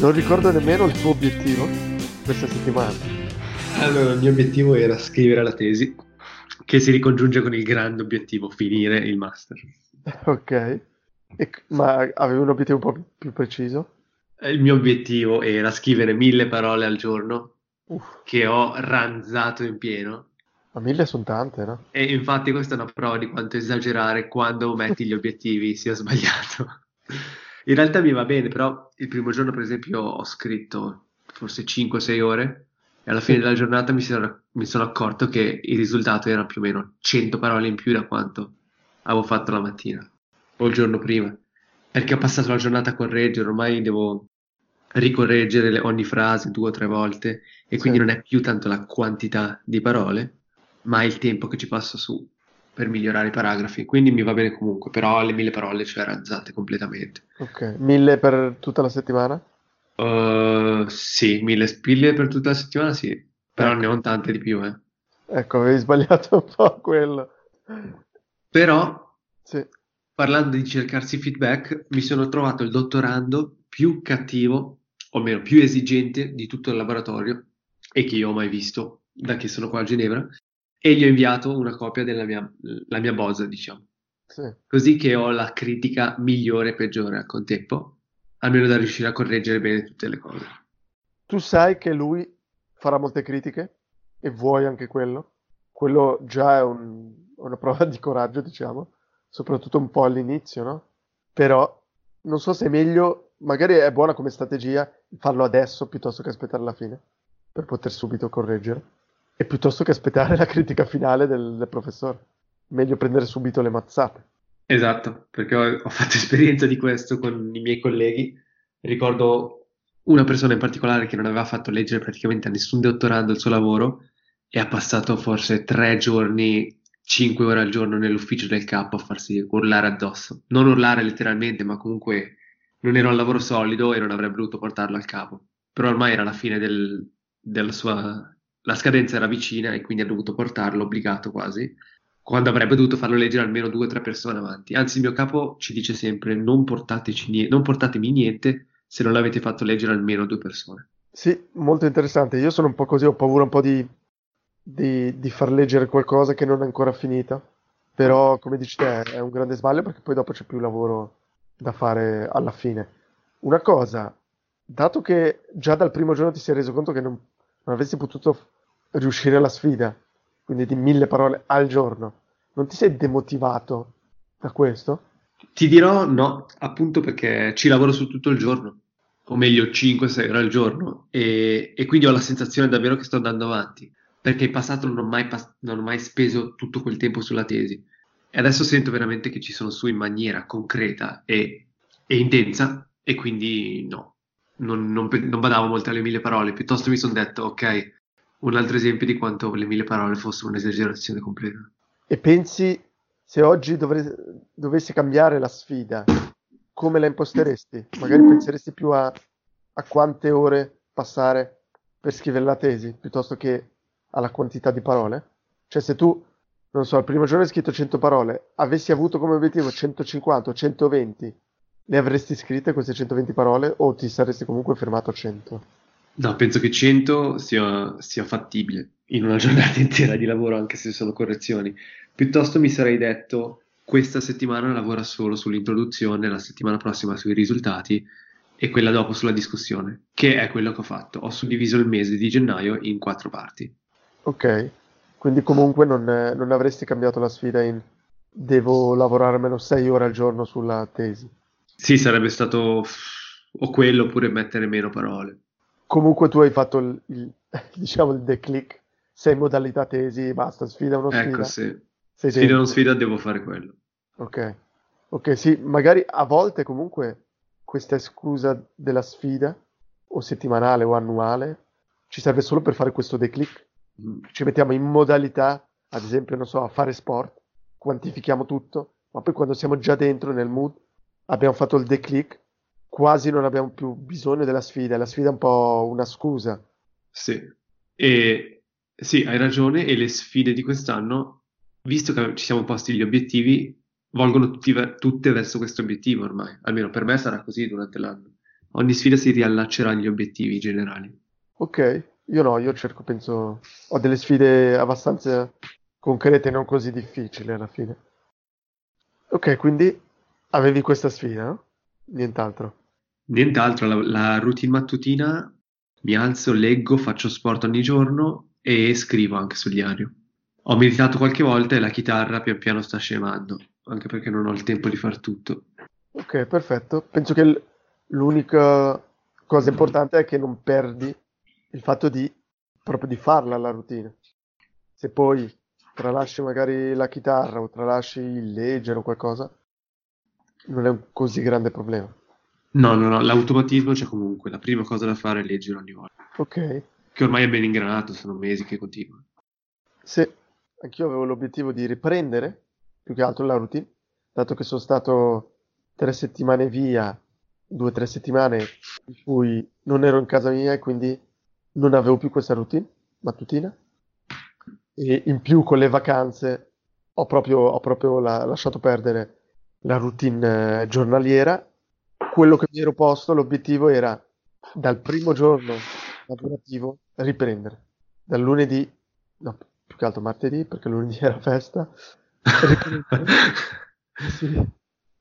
Non ricordo nemmeno il tuo obiettivo questa settimana. Allora, il mio obiettivo era scrivere la tesi, che si ricongiunge con il grande obiettivo, finire il master. Ok, e, ma avevi un obiettivo un po' più preciso? Il mio obiettivo era scrivere mille parole al giorno, Uff, che ho ranzato in pieno. ma mille sono tante, no? E infatti questa è una prova di quanto esagerare quando metti gli obiettivi sia sbagliato. In realtà mi va bene, però il primo giorno, per esempio, ho scritto forse 5-6 ore e alla fine della giornata mi sono, mi sono accorto che il risultato era più o meno 100 parole in più da quanto avevo fatto la mattina o il giorno prima. Perché ho passato la giornata a correggere, ormai devo ricorreggere le- ogni frase due o tre volte e quindi Sì. non è più tanto la quantità di parole, ma il tempo che ci passo su per migliorare i paragrafi. Quindi mi va bene comunque, però le mille parole ce le ranzate completamente. Ok, mille per tutta la settimana? Uh, sì, mille spille per tutta la settimana, sì, però Ecco. ne ho tante di più, eh. Ecco, avevi sbagliato un po' quello. Però, Sì, parlando di cercarsi feedback, mi sono trovato il dottorando più cattivo, o meno più esigente di tutto il laboratorio e che io ho mai visto da che sono qua a Ginevra e gli ho inviato una copia della mia, la mia bozza, diciamo. sì. Così che ho la critica migliore e peggiore al contempo, almeno da riuscire a correggere bene tutte le cose. Tu sai che lui farà molte critiche e vuoi anche quello. Quello già è un- una prova di coraggio, diciamo, soprattutto un po' all'inizio, no? Però non so se è meglio, magari è buona come strategia farlo adesso piuttosto che aspettare la fine per poter subito correggere e piuttosto che aspettare la critica finale del, del professore. Meglio prendere subito le mazzate. Esatto, perché ho, ho fatto esperienza di questo con i miei colleghi. Ricordo una persona in particolare che non aveva fatto leggere praticamente a nessun dottorando il suo lavoro e ha passato forse tre giorni, cinque ore al giorno nell'ufficio del capo a farsi urlare addosso. Non urlare letteralmente, ma comunque non era un lavoro solido e non avrebbe voluto portarlo al capo. Però ormai era la fine del- della sua... La scadenza era vicina e quindi ha dovuto portarlo, obbligato quasi quando avrebbe dovuto farlo leggere almeno due o tre persone avanti. Anzi, il mio capo ci dice sempre: non, nie- non portatemi niente se non l'avete fatto leggere almeno due persone. Sì, molto interessante. Io sono un po' così, ho paura un po' di, di- di far leggere qualcosa che non è ancora finita. Però, come dici te, è un grande sbaglio perché poi dopo c'è più lavoro da fare alla fine. Una cosa, dato che già dal primo giorno ti sei reso conto che non, non avresti potuto riuscire alla sfida, quindi di mille parole al giorno, non ti sei demotivato da questo? Ti dirò no, appunto perché ci lavoro su tutto il giorno, o meglio 5-6 ore al giorno, e, e quindi ho la sensazione davvero che sto andando avanti, perché in passato non ho mai, non ho mai speso tutto quel tempo sulla tesi. E adesso sento veramente che ci sono su in maniera concreta e, e intensa, e quindi no, non, non non badavo molto alle mille parole, piuttosto mi sono detto, ok, un altro esempio di quanto le mille parole fossero un'esagerazione completa. E pensi se oggi dovre- dovessi cambiare la sfida, come la imposteresti? Magari penseresti più a, a quante ore passare per scrivere la tesi piuttosto che alla quantità di parole? Cioè, se tu, non so, al primo giorno hai scritto 100 parole, avessi avuto come obiettivo 150 o 120, le avresti scritte queste 120 parole o ti saresti comunque fermato a 100? No, penso che 100 sia, sia fattibile in una giornata intera di lavoro, anche se sono correzioni. Piuttosto mi sarei detto, questa settimana lavora solo sull'introduzione, la settimana prossima sui risultati e quella dopo sulla discussione, che è quello che ho fatto. Ho suddiviso il mese di gennaio in quattro parti. Ok, quindi comunque non, non avresti cambiato la sfida in devo lavorare almeno 6 ore al giorno sulla tesi. Sì, sarebbe stato o quello oppure mettere meno parole. Comunque tu hai fatto il, il- diciamo il declic, sei in modalità tesi, basta, sfida o non Ecco, sfida, se sei sfida o non dentro. sfida devo fare quello. Ok, ok, sì, magari a volte comunque questa scusa della sfida, o settimanale o annuale, ci serve solo per fare questo declic. Mm. Ci mettiamo in modalità, ad esempio, non so, a fare sport, quantifichiamo tutto, ma poi quando siamo già dentro nel mood, abbiamo fatto il declic, quasi non abbiamo più bisogno della sfida. La sfida è un po' una scusa. Sì, e sì, hai ragione, e le sfide di quest'anno, visto che ci siamo posti gli obiettivi, volgono tutti tutte verso questo obiettivo ormai, almeno per me sarà così durante l'anno. Ogni sfida si riallaccerà agli obiettivi generali. Ok, io no, io cerco, penso, ho delle sfide abbastanza concrete non così difficili alla fine. Ok, quindi avevi questa sfida, no? Nient'altro. Nient'altro, la, la routine mattutina, mi alzo, leggo, faccio sport ogni giorno e scrivo anche sul diario. Ho meditato qualche volta e la chitarra pian piano sta scemando, anche perché non ho il tempo di far tutto. Ok, perfetto. Penso che l'unica cosa importante è che non perdi il fatto di proprio di farla la routine. Se poi tralasci magari la chitarra o tralasci il leggere o qualcosa, non è un così grande problema. No, no, no, l'automatismo c'è comunque, la prima cosa da fare è leggere ogni volta, Ok, che ormai è ben ingranato, sono mesi che continua. sì, anch'io avevo l'obiettivo di riprendere più che altro la routine, dato che sono stato tre settimane via, due o tre settimane in cui non ero in casa mia e quindi non avevo più questa routine mattutina. E in più con le vacanze ho proprio, ho proprio la- lasciato perdere la routine eh, giornaliera. Quello che mi ero posto, l'obiettivo era dal primo giorno lavorativo riprendere. Dal lunedì, no, più che altro martedì, perché lunedì era festa, riprendere, sì,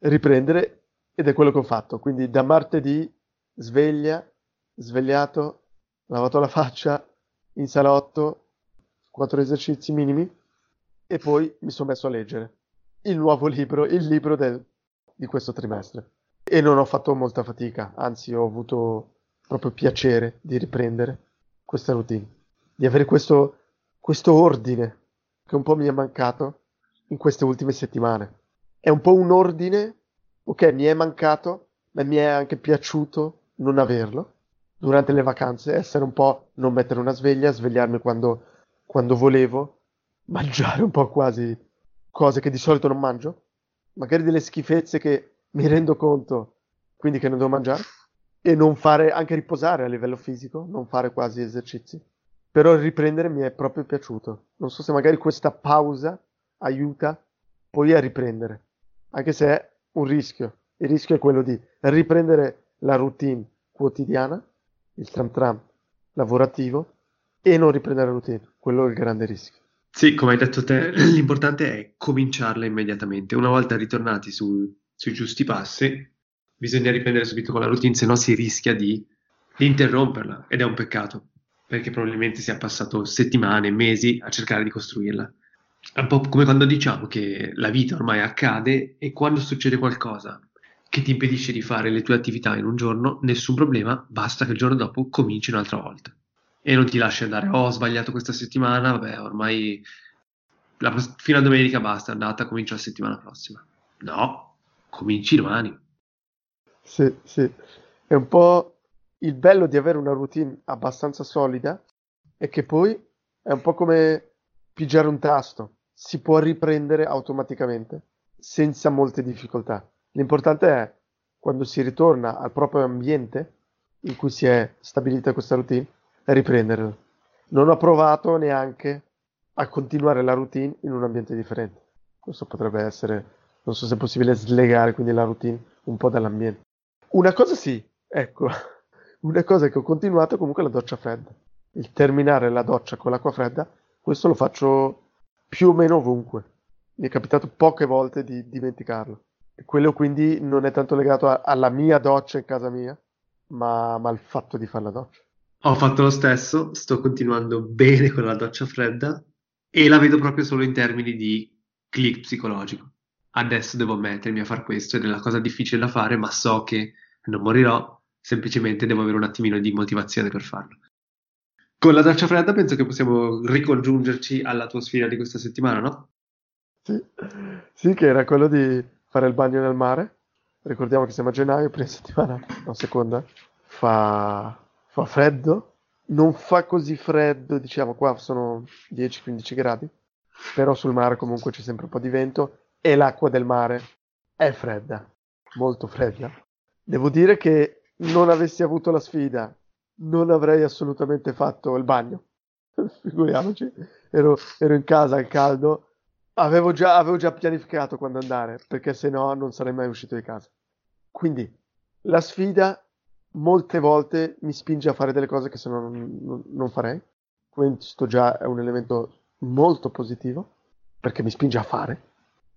riprendere ed è quello che ho fatto. Quindi da martedì sveglia, svegliato, lavato la faccia, in salotto, quattro esercizi minimi e poi mi sono messo a leggere il nuovo libro, il libro del- di questo trimestre. E non ho fatto molta fatica, anzi ho avuto proprio piacere di riprendere questa routine, di avere questo, questo ordine che un po' mi è mancato in queste ultime settimane. È un po' un ordine, ok, mi è mancato, ma mi è anche piaciuto non averlo durante le vacanze, essere un po' non mettere una sveglia, svegliarmi quando, quando volevo, mangiare un po' quasi cose che di solito non mangio, magari delle schifezze che mi rendo conto, quindi che non devo mangiare, e non fare, anche riposare a livello fisico, non fare quasi esercizi. Però riprendere mi è proprio piaciuto. Non so se magari questa pausa aiuta poi a riprendere, anche se è un rischio. Il rischio è quello di riprendere la routine quotidiana, il tram tram lavorativo, e non riprendere la routine. Quello è il grande rischio. Sì, come hai detto te, l'importante è cominciarla immediatamente. Una volta ritornati su- sui giusti passi, bisogna riprendere subito con la routine, se no si rischia di, di interromperla ed è un peccato, perché probabilmente si è passato settimane, mesi a cercare di costruirla. È un po' come quando diciamo che la vita ormai accade e quando succede qualcosa che ti impedisce di fare le tue attività in un giorno, nessun problema, basta che il giorno dopo cominci un'altra volta e non ti lasci andare. Oh, ho sbagliato questa settimana, vabbè, ormai la fino a domenica basta, è andata, comincio la settimana prossima. No, cominci domani. Sì, sì. È un po' il bello di avere una routine abbastanza solida è che poi è un po' come pigiare un tasto, si può riprendere automaticamente senza molte difficoltà. L'importante è quando si ritorna al proprio ambiente in cui si è stabilita questa routine, riprenderla. Non ho provato neanche a continuare la routine in un ambiente differente. Questo potrebbe essere, non so se è possibile slegare quindi la routine un po' dall'ambiente. Una cosa sì, ecco, una cosa che ho continuato è comunque la doccia fredda. Il terminare la doccia con l'acqua fredda, questo lo faccio più o meno ovunque. Mi è capitato poche volte di dimenticarlo. Quello quindi non è tanto legato a- alla mia doccia in casa mia, ma, ma al fatto di fare la doccia. Ho fatto lo stesso, sto continuando bene con la doccia fredda e la vedo proprio solo in termini di click psicologico. Adesso devo mettermi a fare questo ed è una cosa difficile da fare, ma so che non morirò, semplicemente devo avere un attimino di motivazione per farlo. Con la doccia fredda penso che possiamo ricongiungerci alla tua sfida di questa settimana, no? Sì, sì, che era quello di fare il bagno nel mare. Ricordiamo che siamo a gennaio, prima settimana, no, seconda, fa, fa freddo non fa così freddo, diciamo qua sono 10-15 gradi, però sul mare comunque c'è sempre un po' di vento e l'acqua del mare è fredda, molto fredda. Devo dire che non avessi avuto la sfida, non avrei assolutamente fatto il bagno. Figuriamoci, ero, ero in casa al caldo, avevo già, avevo già pianificato quando andare, perché se no non sarei mai uscito di casa. Quindi la sfida molte volte mi spinge a fare delle cose che se no non, non, farei. Questo già è un elemento molto positivo, perché mi spinge a fare.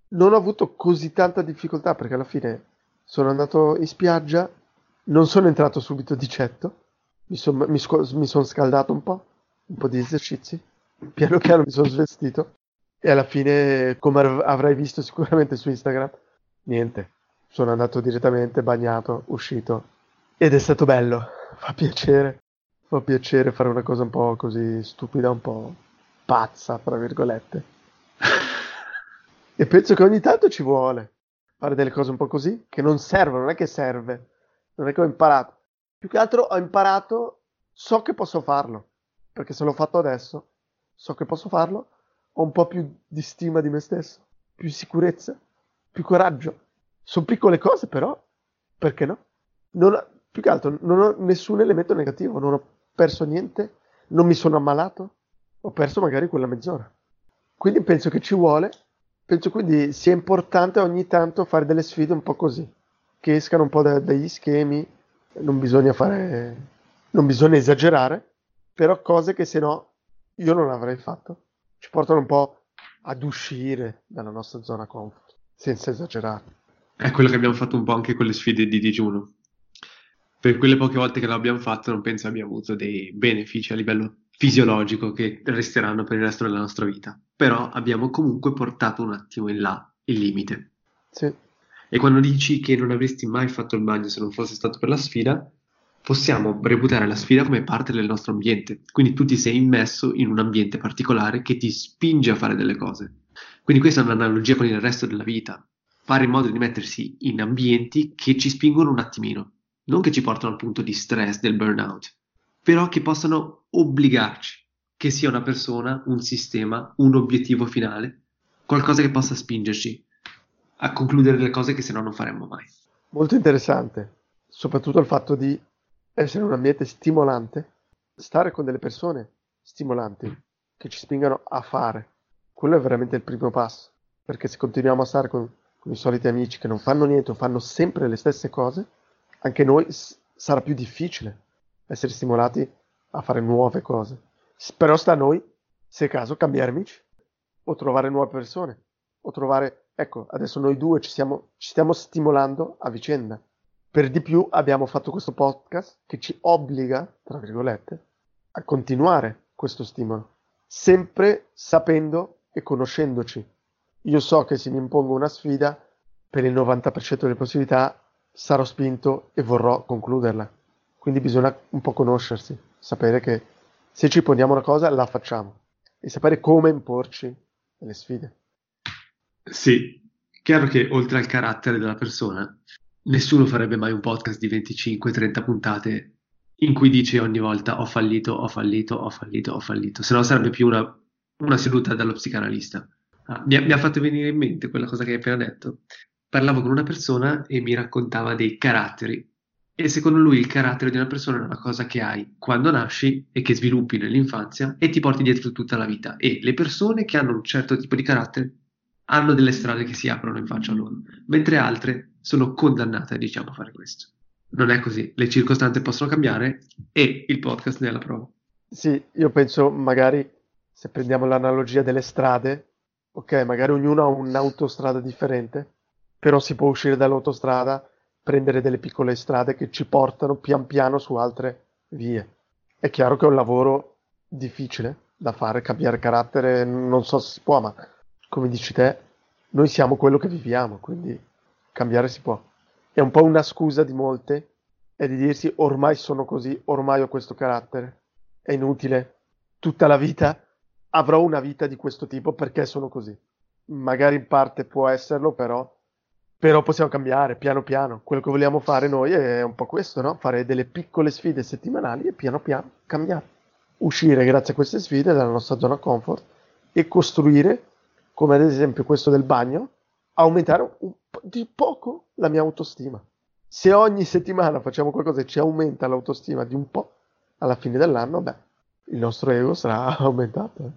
Non ho avuto così tanta difficoltà perché alla fine sono andato in spiaggia, non sono entrato subito di cetto, mi, son, mi, mi sono scaldato un po', un po' di esercizi, piano piano mi sono svestito e alla fine, come avrai visto sicuramente su Instagram, niente, sono andato direttamente, bagnato, uscito ed è stato bello, fa piacere, fa piacere fare una cosa un po' così stupida, un po' pazza, tra virgolette. e penso che ogni tanto ci vuole fare delle cose un po' così, che non servono, non è che serve, non è che ho imparato. Più che altro ho imparato, so che posso farlo, perché se l'ho fatto adesso, so che posso farlo ho un po' più di stima di me stesso, più sicurezza, più coraggio. Sono piccole cose, però, perché no? Non più che altro, non ho nessun elemento negativo, non ho perso niente, non mi sono ammalato, ho perso magari quella mezz'ora. Quindi penso che ci vuole, penso quindi sia importante ogni tanto fare delle sfide un po' così, che escano un po' da, dagli schemi, non bisogna fare, non bisogna esagerare, però cose che se no io non avrei fatto ci portano un po' ad uscire dalla nostra zona comfort, senza esagerare. È quello che abbiamo fatto un po' anche con le sfide di digiuno. Per quelle poche volte che l'abbiamo fatto, non penso abbia avuto dei benefici a livello fisiologico che resteranno per il resto della nostra vita. Però abbiamo comunque portato un attimo in là il limite. Sì. E quando dici che non avresti mai fatto il bagno se non fosse stato per la sfida, possiamo reputare la sfida come parte del nostro ambiente. Quindi tu ti sei immesso in un ambiente particolare che ti spinge a fare delle cose. Quindi questa è un'analogia con il resto della vita. Fare in modo di mettersi in ambienti che ci spingono un attimino, non che ci portano al punto di stress, del burnout, però che possano obbligarci, che sia una persona, un sistema, un obiettivo finale, qualcosa che possa spingerci a concludere le cose che se no non faremmo mai. Molto interessante, soprattutto il fatto di essere un ambiente stimolante, stare con delle persone stimolanti che ci spingano a fare. Quello è veramente il primo passo, perché se continuiamo a stare con, con i soliti amici che non fanno niente o fanno sempre le stesse cose, anche noi s- sarà più difficile essere stimolati a fare nuove cose. Però sta a noi, se è caso, cambiare amici o trovare nuove persone o trovare, ecco, adesso noi due ci, siamo, ci stiamo stimolando a vicenda per di più abbiamo fatto questo podcast che ci obbliga, tra virgolette, a continuare questo stimolo, sempre sapendo e conoscendoci. Io so che se mi impongo una sfida, per il 90% delle possibilità sarò spinto e vorrò concluderla. Quindi bisogna un po' conoscersi, sapere che se ci poniamo una cosa la facciamo e sapere come imporci nelle sfide. Sì, chiaro che oltre al carattere della persona Nessuno farebbe mai un podcast di 25-30 puntate in cui dice ogni volta ho fallito, ho fallito, ho fallito, ho fallito, se no sarebbe più una, una seduta dallo psicanalista. Ah, mi, ha, mi, ha, fatto venire in mente quella cosa che hai appena detto. Parlavo con una persona e mi raccontava dei caratteri. E secondo lui il carattere di una persona è una cosa che hai quando nasci e che sviluppi nell'infanzia e ti porti dietro tutta la vita. E le persone che hanno un certo tipo di carattere hanno delle strade che si aprono in faccia a loro, mentre altre sono condannate, diciamo, a fare questo. Non è così, le circostanze possono cambiare e il podcast ne è la prova. Sì, io penso magari se prendiamo l'analogia delle strade, ok, magari ognuno ha un'autostrada differente, però si può uscire dall'autostrada, prendere delle piccole strade che ci portano pian piano su altre vie. È chiaro che è un lavoro difficile da fare, cambiare carattere, non so se si può, ma come dici te, noi siamo quello che viviamo, quindi cambiare si può. È un po' una scusa di molte, è di dirsi ormai sono così, ormai ho questo carattere, è inutile, tutta la vita avrò una vita di questo tipo perché sono così. Magari in parte può esserlo, però, però possiamo cambiare piano piano. Quello che vogliamo fare noi è un po' questo, no? Fare delle piccole sfide settimanali e piano piano cambiare. uscire grazie a queste sfide dalla nostra zona comfort e costruire, come ad esempio questo del bagno, aumentare un di poco la mia autostima. Se ogni settimana facciamo qualcosa e ci aumenta l'autostima di un po', alla fine dell'anno, beh, il nostro ego sarà aumentato.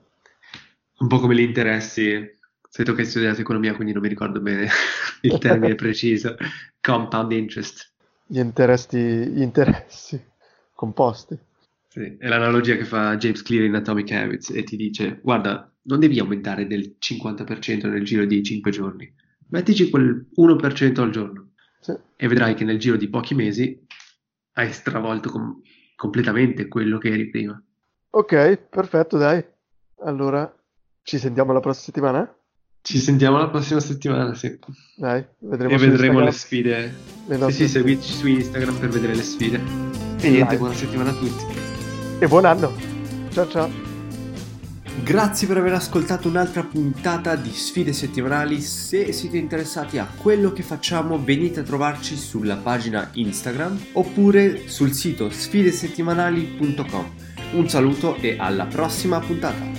Un po' come gli interessi. Sei tu che hai studiato economia, quindi non mi ricordo bene il termine preciso. Compound interest. Gli interessi, gli interessi composti. Sì, è l'analogia che fa James Clear in Atomic Habits e ti dice, guarda, non devi aumentare del 50% nel giro di 5 giorni, mettici quel 1% al giorno Sì. e vedrai che nel giro di pochi mesi hai stravolto com- completamente quello che eri prima. Ok, perfetto, dai. Allora, ci sentiamo la prossima settimana? Ci sentiamo la prossima settimana, sì. Dai, vedremo E vedremo le sfide. le Sì, sì, seguici su Instagram per vedere le sfide. E niente, Live. buona settimana a tutti. E buon anno. Ciao ciao. Grazie per aver ascoltato un'altra puntata di Sfide Settimanali. Se siete interessati a quello che facciamo, venite a trovarci sulla pagina Instagram oppure sul sito sfidesettimanali.com. Un saluto e alla prossima puntata.